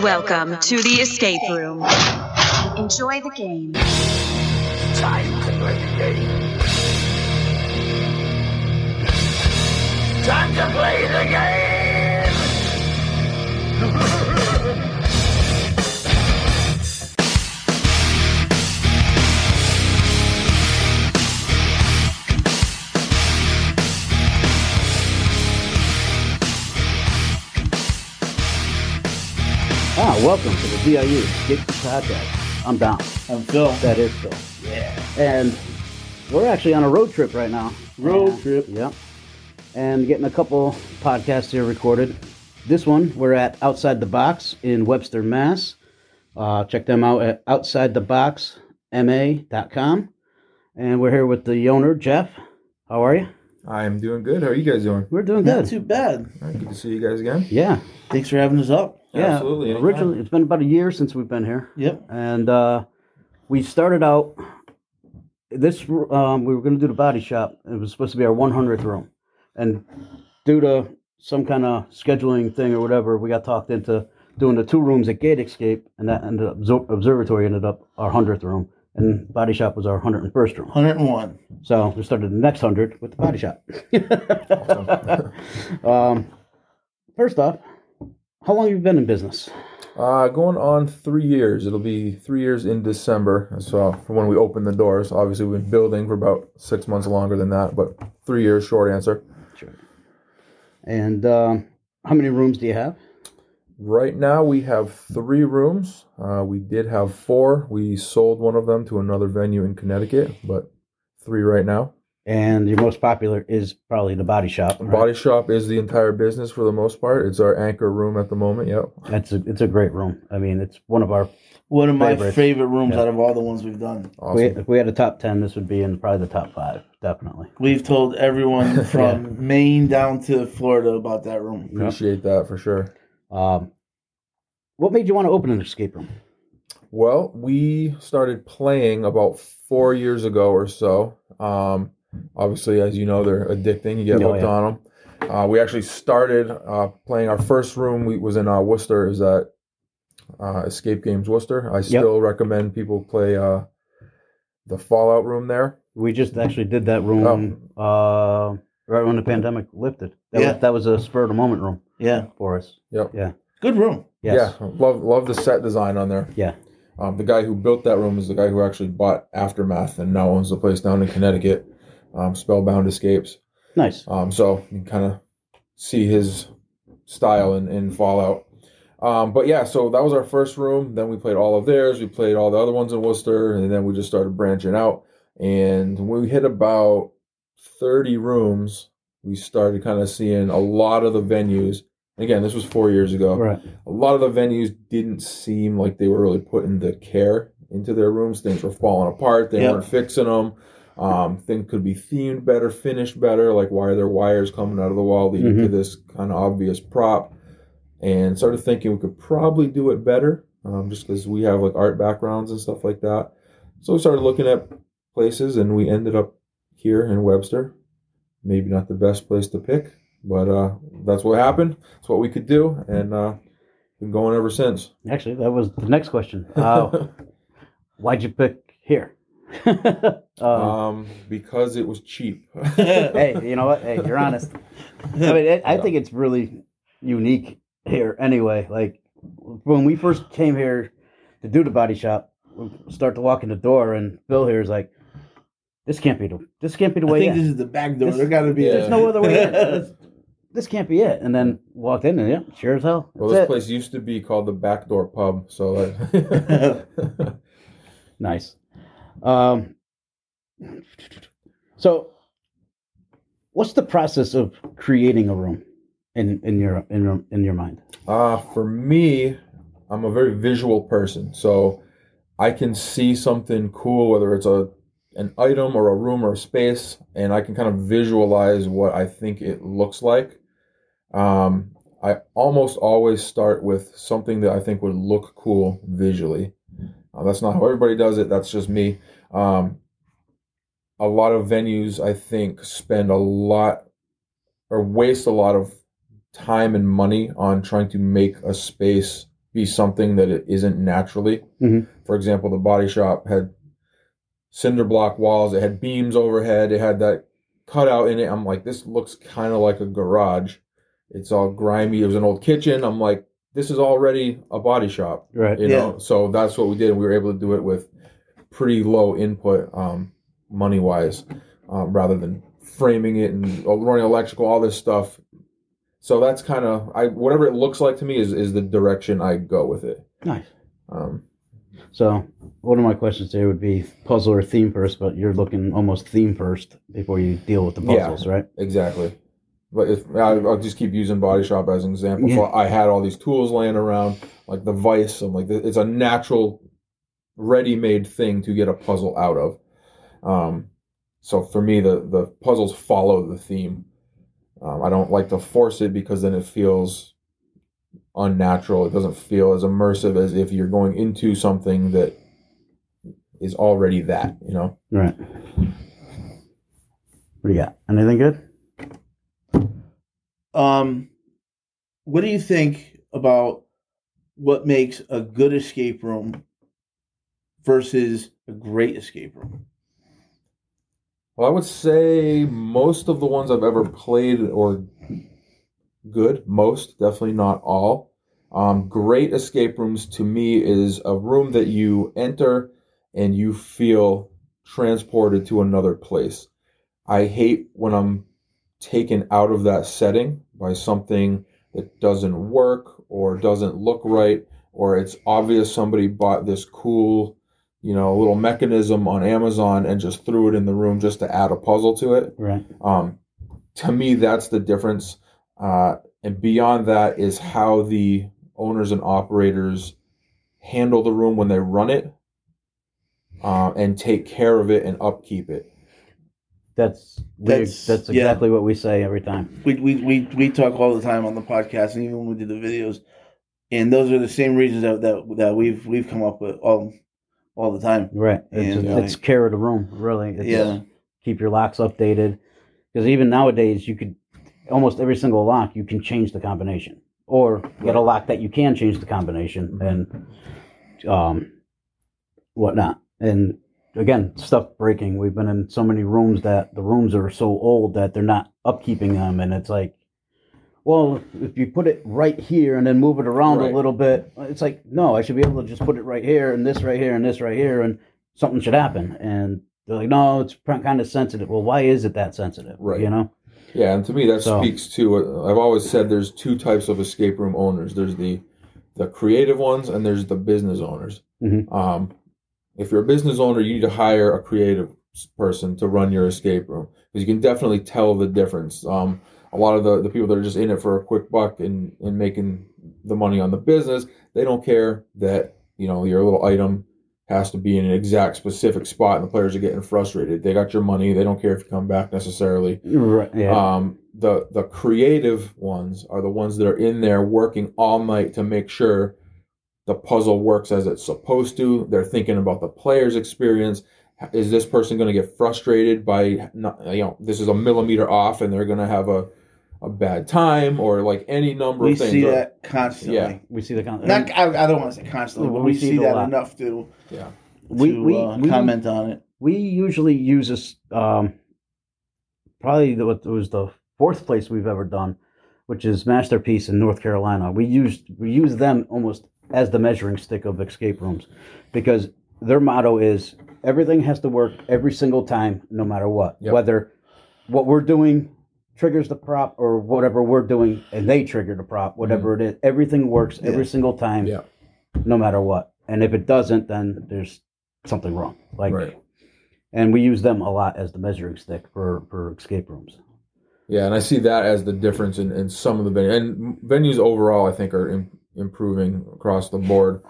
Welcome to the escape room. Enjoy the game. Time to play the game. Time to play the game. Ah, welcome to the DIU Escape Room Podcast. I'm Don. I'm Phil. That is Phil. Yeah. And we're actually on a road trip right now. Road And- trip. Yep. And getting a couple podcasts here recorded. This one, we're at Outside the Box in Webster, Mass. Uh, check them out at outsidetheboxma.com. And we're here with the owner, Jeff. How are you? I'm doing good. How are you guys doing? We're doing Not good. too bad. All right, good to see you guys again. Yeah. Thanks for having us up. Yeah. Absolutely, anytime. Originally, it's been about a year since we've been here. Yep. and uh, we started out this um, we were going to do the body shop it was supposed to be our 100th room and due to some kind of scheduling thing or whatever we got talked into doing the two rooms at gate escape and that up Obser- observatory ended up our 100th room and body shop was our 101st room 101. so we started the next 100 with the body shop um, first off how long have you been in business Uh, going on three years. It'll be three years in December. So from when we opened the doors, obviously we've been building for about six months longer than that, but three years. Short answer. Sure. and um, how many rooms do you have Right now we have three rooms. Uh, we did have four. We sold one of them to another venue in Connecticut, but three right now. And your most popular is probably the body shop. Right? body shop is the entire business for the most part. It's our anchor room at the moment. Yep. That's a, it's a great room. I mean, it's one of our. One of my Favorites. favorite rooms Yeah. out of all the ones we've done. Awesome. We, if we had a top ten, this would be in probably the top five, definitely. We've told everyone from Maine down to Florida about that room. Appreciate that for sure. Um, what made you want to open an escape room? Well, we started playing about four years ago or so. Um, obviously, as you know, they're addicting. You get Oh, hooked yeah. on them. Uh, we actually started uh, playing. Our first room we, was in uh, Worcester. Is at uh, Escape Games Worcester. I still recommend people play uh, the Fallout room there. We just actually did that room uh, right when the pandemic lifted. That Yeah. was, that was a spur of the moment room Yeah. for us. Yep. Yeah. Good room. Yes. Yeah, love love the set design on there. Yeah. Um, the guy who built that room is the guy who actually bought Aftermath and now owns the place down in Connecticut. Um, Spellbound Escapes. Nice. Um, so you can kind of see his style in, in Fallout. Um, but yeah, so that was our first room. Then we played all of theirs. We played all the other ones in Worcester, and then we just started branching out. And when we hit about 30 rooms, we started kind of seeing a lot of the venues. Again, this was four years ago Right. a lot of the venues didn't seem like they were really putting the care into their rooms. Things were falling apart. They Yep. weren't fixing them. Um, things could be themed better, finished better. Like why are there wires coming out of the wall leading to Mhm. this kind of obvious prop? And started thinking we could probably do it better, um, just because we have like art backgrounds and stuff like that. So we started looking at places, and we ended up here in Webster. Maybe not the best place to pick, but uh, that's what happened. It's what we could do, and uh, been going ever since. Actually, that was the next question. Uh, why'd you pick here? um, um, because it was cheap. hey, you know what? Hey, you're honest. I mean, it, I think it's really unique here. Anyway, like when we first came here to do the body shop, we start to walk in the door, and Bill here is like, "This can't be the this can't be the I way think in. this is the back door. This- there got to be. Yeah. There's no other way. This, this can't be it." And then walked in, and yeah, sure as hell. well, this it. place used to be called the Backdoor Pub, so like, Nice. Um, so, what's the process of creating a room in in your in your in your mind? Uh, for me, I'm a very visual person, so I can see something cool, whether it's a an item or a room or a space, and I can kind of visualize what I think it looks like. Um, I almost always start with something that I think would look cool visually. Uh, that's not how everybody does it. That's just me. Um, a lot of venues, I think, spend a lot or waste a lot of time and money on trying to make a space be something that it isn't naturally. Mhm. For example, the body shop had cinder block walls. It had beams overhead. It had that cutout in it. I'm like, this looks kind of like a garage. It's all grimy. It was an old kitchen. I'm like, this is already a body shop Right. you Yeah. know so that's what we did and we were able to do it with pretty low input um, money wise um, rather than framing it and running electrical all this stuff so that's kind of i whatever it looks like to me is, is the direction i go with it Nice. um, So one of my questions there would be puzzle or theme first, but you're looking almost theme first before you deal with the Yeah. puzzles, right? exactly but if I, i'll just keep using body shop as an example so i had all these tools laying around like the vice i'm like it's a natural ready-made thing to get a puzzle out of um, so for me the the puzzles follow the theme um, i don't like to force it because then it feels unnatural it doesn't feel as immersive as if you're going into something that is already that you know Right. What do you got? Anything good? Um, what do you think about what makes a good escape room versus a great escape room? Well, I would say most of the ones I've ever played or good, most, definitely not all. Um, great escape rooms to me is a room that you enter and you feel transported to another place. I hate when I'm taken out of that setting by something that doesn't work or doesn't look right or it's obvious somebody bought this cool you know, little mechanism on Amazon and just threw it in the room just to add a puzzle to it. Right. Um, to me, that's the difference. Uh, and beyond that is how the owners and operators handle the room when they run it uh, and take care of it and upkeep it. That's That's- that's, yeah. exactly what we say every time. We, we we we talk all the time on the podcast, and even when we do the videos, and those are the same reasons that that, that we've we've come up with all all the time. Right. It's, And, it's like- care of the room, really. It's Yeah. Keep your locks updated. Because even nowadays, you could almost every single lock you can change the combination, or get a lock that you can change the combination and um, whatnot. And again, stuff breaking. We've been in so many rooms that the rooms are so old that they're not upkeeping them, and it's like, well, if you put it right here and then move it around Right. a little bit, it's like, no, I should be able to just put it right here and this right here and this right here, and something should happen. And they're like, no, it's kind of sensitive. Well, why is it that sensitive? Right. You know? Yeah, and to me that So- speaks to. uh, I've always said there's two types of escape room owners. There's the the creative ones and there's the business owners. Mhm. Um, if you're a business owner, you need to hire a creative person to run your escape room because you can definitely tell the difference. Um, a lot of the, the people that are just in it for a quick buck and, and making the money on the business, they don't care that you know your little item has to be in an exact specific spot and the players are getting frustrated. They got your money. They don't care if you come back necessarily. Right. Yeah. Um, the the creative ones are the ones that are in there working all night to make sure the puzzle works as it's supposed to. They're thinking about the player's experience. Is this person going to get frustrated by not, you know this is a millimeter off and they're going to have a a bad time or like any number We of things. We see Or- that constantly. Yeah. we see the con- Not, I, I don't want to say constantly, but we we, see see that lot. enough to yeah. we to we, uh, we comment on it. we usually use this um, probably the, what was the fourth place we've ever done which is masterpiece in north carolina we used we use them almost as the measuring stick of escape rooms because their motto is everything has to work every single time no matter what Yep. whether what we're doing triggers the prop or whatever we're doing and they trigger the prop whatever mm-hmm. it is everything works every single time Yeah. no matter what and if it doesn't then there's something wrong like Right. and we use them a lot as the measuring stick for for escape rooms. Yeah, and I see that as the difference in, in some of the venues. And venues overall, I think, are improving across the board.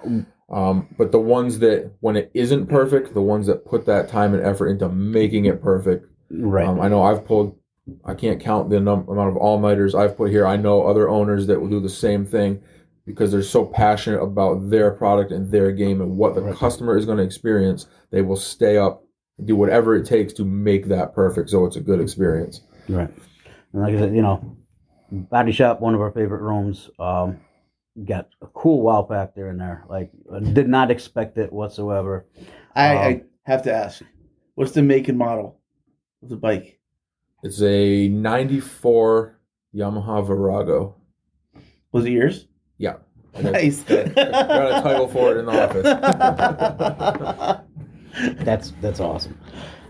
Um, but the ones that, when it isn't perfect, the ones that put that time and effort into making it perfect. Right. Um, I know I've pulled, I can't count the num- amount of all nighters I've put here. I know other owners that will do the same thing because they're so passionate about their product and their game and what the Right. customer is going to experience. They will stay up, do whatever it takes to make that perfect so it's a good experience. right. And like I said, you know, body shop, one of our favorite rooms. Um, got a cool wow factor in there. Like, did not expect it whatsoever. I, Um, I have to ask, what's the make and model of the bike? It's a 94 Yamaha Virago. Was it yours? Yeah. And I Nice. Got, got a title for it in the office. That's that's awesome.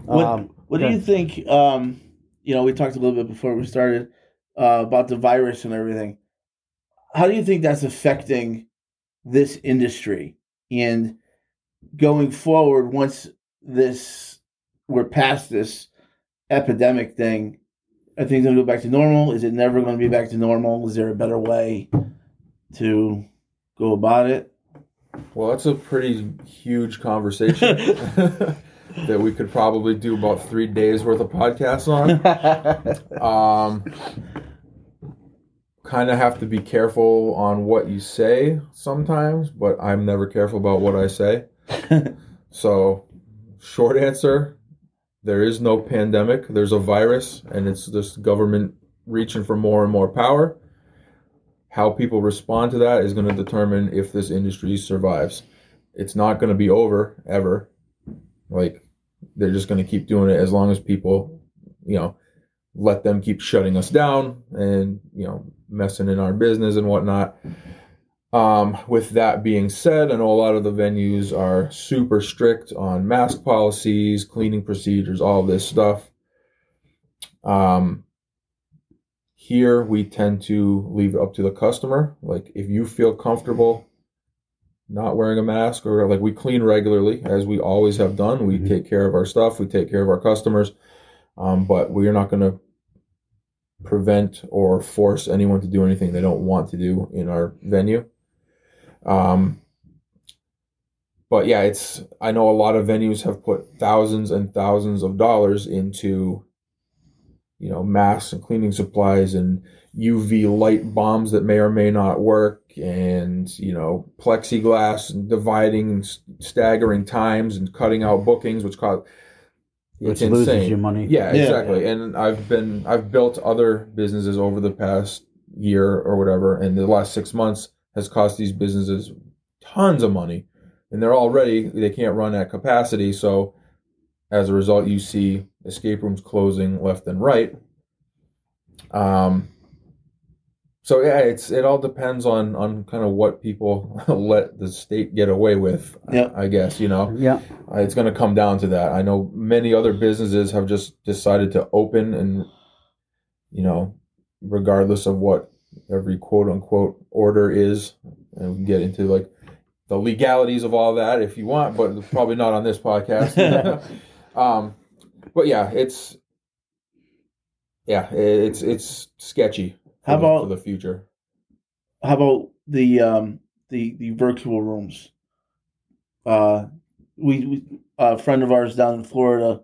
What, Um, what do you think? Um, you know, we talked a little bit before we started uh, about the virus and everything. How do you think that's affecting this industry? And going forward, once this we're past this epidemic thing, are things going to go back to normal? Is it never going to be back to normal? Is there a better way to go about it? Well, that's a pretty huge conversation that we could probably do about three days worth of podcasts on. Um, kind of have to be careful on what you say sometimes, but I'm never careful about what I say. so, short answer there is no pandemic, there's a virus, and it's just government reaching for more and more power. How people respond to that is going to determine if this industry survives. It's not going to be over ever. Like, they're just going to keep doing it as long as people, you know, let them keep shutting us down and you know messing in our business and whatnot. Um, with that being said, I know a lot of the venues are super strict on mask policies, cleaning procedures, all this stuff. Um, here we tend to leave it up to the customer. Like if you feel comfortable not wearing a mask or like we clean regularly as we always have done. We Mhm. take care of our stuff, we take care of our customers. Um, but we're not going to prevent or force anyone to do anything they don't want to do in our venue. Um, but yeah, it's I know a lot of venues have put thousands and thousands of dollars into you know masks and cleaning supplies and UV light bombs that may or may not work and you know plexiglass and dividing and staggering times and cutting out bookings which cause Which it's loses insane. you money. Yeah, Yeah. exactly. And I've been I've built other businesses over the past year or whatever, and the last six months has cost these businesses tons of money, and they're already they can't run at capacity. So as a result, you see escape rooms closing left and right. Um. So yeah, it's it all depends on on kind of what people let the state get away with. Yeah. I guess you know. Yeah. Uh, It's going to come down to that. I know many other businesses have just decided to open and, you know, regardless of what every quote unquote order is, and we can get into like the legalities of all that if you want, but probably not on this podcast. um, but yeah, it's yeah, it's it's sketchy. For How the, about- for the future? How about the um the the virtual rooms? Uh, we, we a friend of ours down in Florida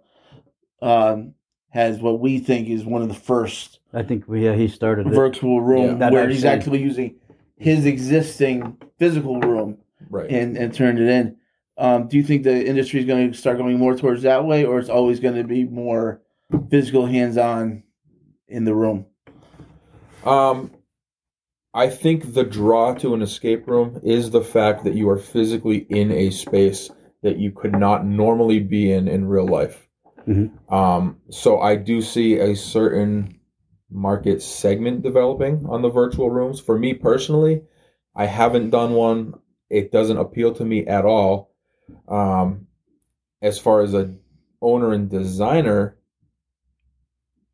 um has what we think is one of the first I think we, yeah, he started it. virtual room Yeah. Where he's seen. actually using his existing physical room Right. and and turned it in. Um, do you think the industry is going to start going more towards that way, or it's always going to be more physical, hands-on in the room? Um, I think the draw to an escape room is the fact that you are physically in a space that you could not normally be in in real life. Mhm. Um, so I do see a certain market segment developing on the virtual rooms. For me personally, I haven't done one. It doesn't appeal to me at all. Um, as far as a owner and designer,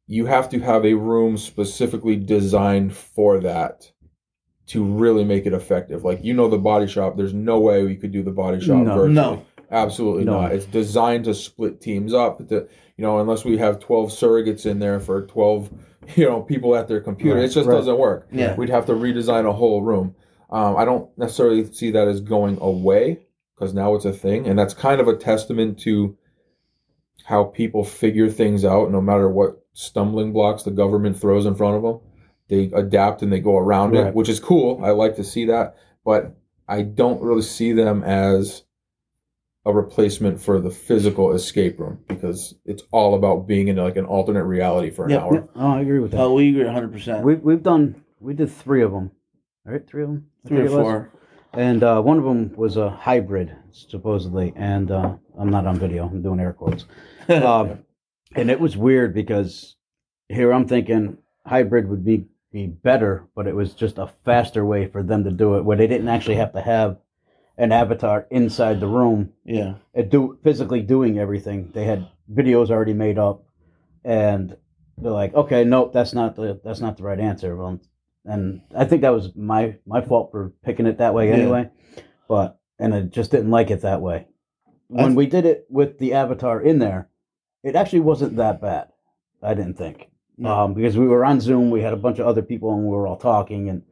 you have to have a room specifically designed for that to really make it effective. Like you know the body shop, there's no way we could do the body shop No. virtually. No. Absolutely No. not. It's designed to split teams up. To you know, unless we have twelve surrogates in there for twelve, you know, people at their computer, Right, it just right. doesn't work. Yeah. We'd have to redesign a whole room. Um, I don't necessarily see that as going away because now it's a thing, and that's kind of a testament to how people figure things out, no matter what stumbling blocks the government throws in front of them. They adapt and they go around Right. it, which is cool. I like to see that, but I don't really see them as a replacement for the physical escape room because it's all about being in like an alternate reality for an Yep. hour. Yeah, oh, I agree with that. Oh, we agree 100. percent we, we've done, we did three of them. right? Three of them. I Three or think four. And uh, one of them was a hybrid, supposedly. And uh, I'm not on video. I'm doing air quotes. Um, and it was weird because here I'm thinking hybrid would be be better, but it was just a faster way for them to do it, where they didn't actually have to have an avatar inside the room yeah. and do physically doing everything. They had videos already made up, and they're like, "Okay, nope, that's not the that's not the right answer." Well, and I think that was my my fault for picking it that way Yeah. anyway. But and I just didn't like it that way. When we did it with the avatar in there, it actually wasn't that bad. I didn't think No. um, because we were on Zoom. We had a bunch of other people and we were all talking, and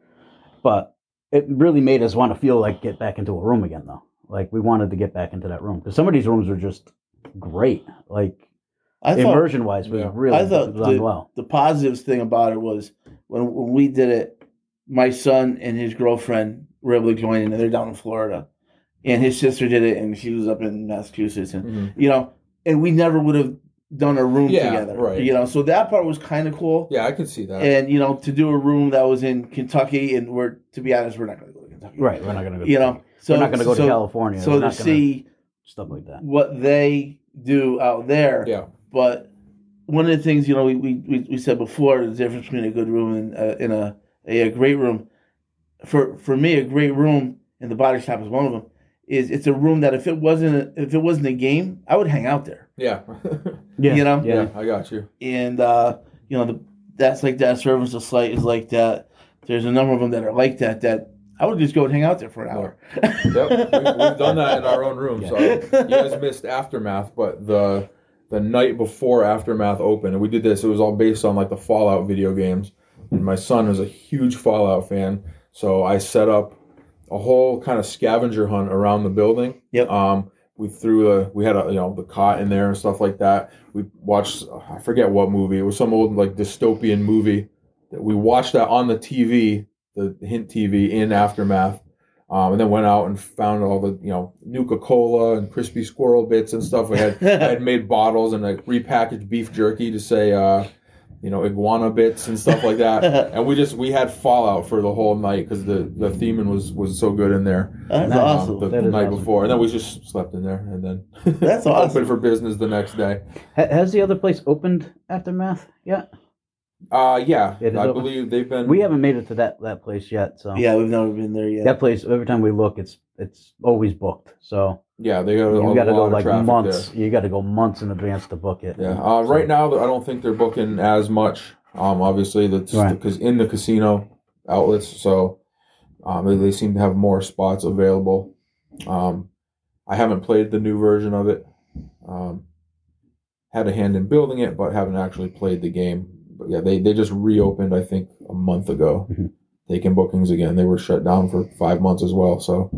but it really made us want to feel like get back into a room again, though. Like we wanted to get back into that room because some of these rooms were just great. Like I thought immersion wise, was yeah. really I thought the- well. the positives thing about it was when, when we did it, my son and his girlfriend were able to join in, and they're down in Florida, and his sister did it, and she was up in Massachusetts, and Mhm. you know, and we never would have done a room Yeah, together, right. You know, so that part was kind of cool. Yeah, I could see that. And you know, to do a room that was in Kentucky, and we're to be honest, we're not going to go to Kentucky, Right, we're not gonna go. You know, so we're not gonna go so, to California. So We're to not gonna- see stuff like that. what they do out there, yeah, but one of the things you know we, we, we, we said before the difference between a good room and uh, in a, a a great room for for me a great room and the body shop is one of them is it's a room that if it wasn't a, if it wasn't a game I would hang out there yeah, Yeah, You know? yeah, yeah. I got you. and uh, you know the that's like that service of slight is like that there's a number of them that are like that that I would just go and hang out there for an hour Yep, we've, we've done that in our own room. So you guys missed aftermath, but the the night before aftermath opened, and we did this. It was all based on like the Fallout video games. And my son is a huge Fallout fan, so I set up a whole kind of scavenger hunt around the building. Yep. Um, we threw a we had a you know the cot in there and stuff like that. We watched I forget what movie. It was some old like dystopian movie. that We watched that on the TV, the hint TV in aftermath. Um, and then went out and found all the you know Nuka Cola and crispy squirrel bits and stuff. We had I had made bottles and like repackaged beef jerky to say uh, you know iguana bits and stuff like that. and we just we had Fallout for the whole night because the the theming was was so good in there that's um, awesome the, That the night awesome. before, and then we just slept in there and then That's awesome. open for business the next day. Has the other place opened aftermath yet? Uh, yeah, It is I open. believe they've been. We haven't made it to that that place yet. So yeah we've never been there yet that place every time we look, it's it's always booked. So Yeah, they got a, you got to lot go of like months. there. You got to go months in advance to book it. Yeah, uh, right now I don't think they're booking as much. Um, obviously that's Right. because in the casino outlets, so um, they, they seem to have more spots available. Um, I haven't played the new version of it. Um, had a hand in building it, but haven't actually played the game. But yeah, they they just reopened I think a month ago, Mhm. taking bookings again. They were shut down for five months as well, so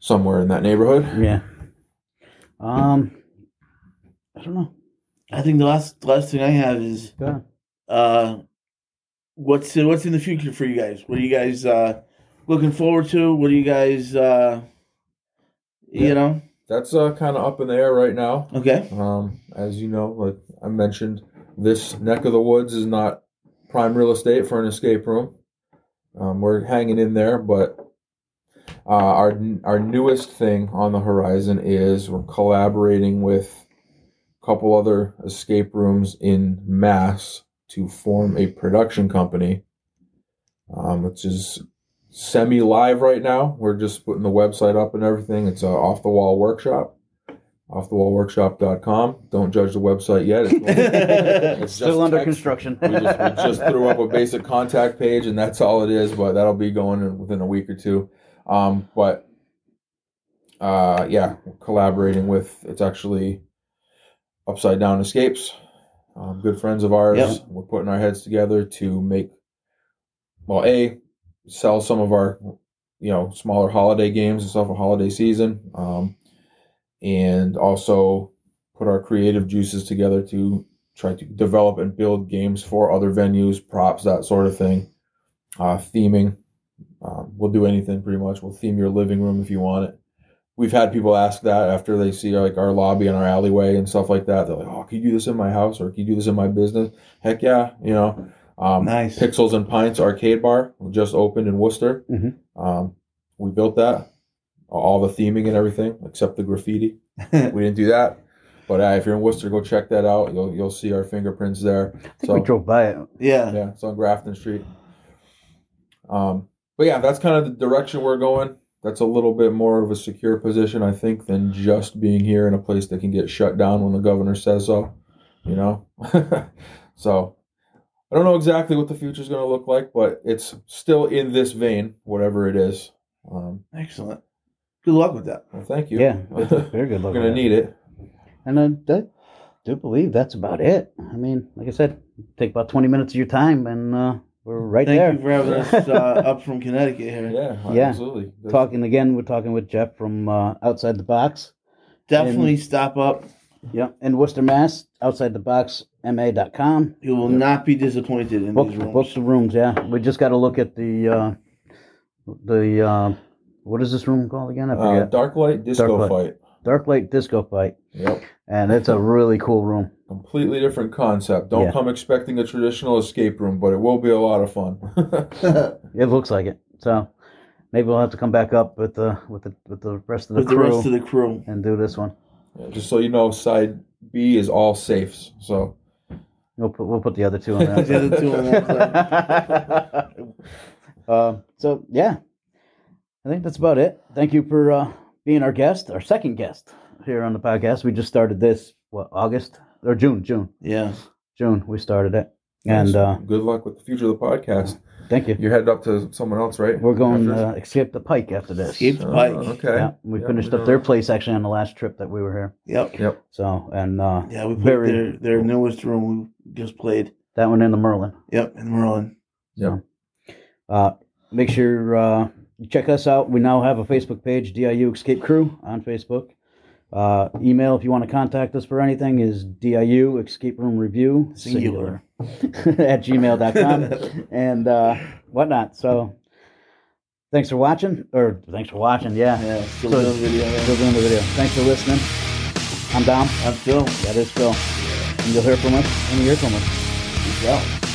somewhere in that neighborhood. Yeah. Um, I don't know. I think the last the last thing I have is Go ahead. uh, what's what's in the future for you guys? What are you guys uh, looking forward to? What are you guys, uh, you Yeah. know? That's uh, kind of up in the air right now. Okay, Um, as you know, like I mentioned, this neck of the woods is not prime real estate for an escape room. Um, we're hanging in there, but uh, our our newest thing on the horizon is we're collaborating with a couple other escape rooms in Mass to form a production company, um, which is semi live right now. We're just putting the website up and everything. It's uh, off the wall workshop offthewallworkshop.com. Don't judge the website yet. It's, it's Still under text. construction. We just, we just threw up a basic contact page, and that's all it is. But that'll be going in within a week or two. Um, but uh, yeah, collaborating with it's actually Upside Down Escapes, um, good friends of ours. Yep. We're putting our heads together to make well, a sell some of our you know smaller holiday games and stuff for holiday season. Um, and also put our creative juices together to try to develop and build games for other venues, props, that sort of thing. Uh, theming, um, we'll do anything pretty much. We'll theme your living room if you want it. We've had people ask that after they see like our lobby and our alleyway and stuff like that. They're like, "Oh, can you do this in my house or can you do this in my business?" Heck yeah, you know. Um, Nice. Pixels and Pints Arcade Bar just opened in Worcester. Mhm. Um, we built that, all the theming and everything except the graffiti. we didn't do that. But uh, if you're in Worcester, go check that out. You'll you'll see our fingerprints there. I think we drove by it. Yeah. Yeah, it's on Grafton Street. Um, but yeah, that's kind of the direction we're going. That's a little bit more of a secure position, I think, than just being here in a place that can get shut down when the governor says so. You know, so I don't know exactly what the future is going to look like, but it's still in this vein, whatever it is. Um, Excellent. Good luck with that. well, thank you. Yeah, good- very good luck. We're gonna need it. And I, I do believe that's about it. I mean, like I said, take about 20 minutes of your time and uh, we're right Thank there. you for having us uh, up from Connecticut here. Yeah, Yeah. absolutely. That's- talking again, we're talking with Jeff from uh, Outside the Box. Definitely stop up. Yeah, in Worcester, Mass. Outside the Box, ma.com. You will not be disappointed in Book, these rooms. book the rooms, yeah. We just got to look at the, uh, the uh, what is this room called again? I Uh, forget. Dark Light Disco Dark Light. Fight. Dark Light Disco Fight. Yep. And it's a really cool room. Completely different concept. Don't Yeah. come expecting a traditional escape room, but it will be a lot of fun. It looks like it. So maybe we'll have to come back up with the with the with the rest of the with the crew rest of the crew. and do this one. Yeah, just so you know, side B is all safes. So We'll put we'll put the other two on that. The other two on that um, so yeah, I think that's about it. Thank you for uh, being our guest, our second guest here on the podcast. We just started this what August or June? June, Yeah. June. We started it, and uh, good luck with the future of the podcast. thank you. You're headed up to someone else, right? We're going After? uh, escape the Pike after this. Escape the Oh, Pike. okay. Yeah, we Yeah, finished we up their place actually on the last trip that we were here. Yep. Yep. So and uh, Yeah, we played Very- their their newest room we just played. that one in the Merlin. Yep, in the Merlin. Yep. Uh, make sure uh, you check us out. We now have a Facebook page, DIU Escape Crew, on Facebook. Uh, email if you want to contact us for anything is DIU Escape Room Review Singular. at gmail.com and uh, whatnot. So thanks for watching, or thanks for watching. Yeah, Yeah, still So- doing video. still Yeah. doing the video. Thanks for listening. I'm Dom. I'm Phil. That is Phil. And you'll hear from us when you hear from us. Peace out.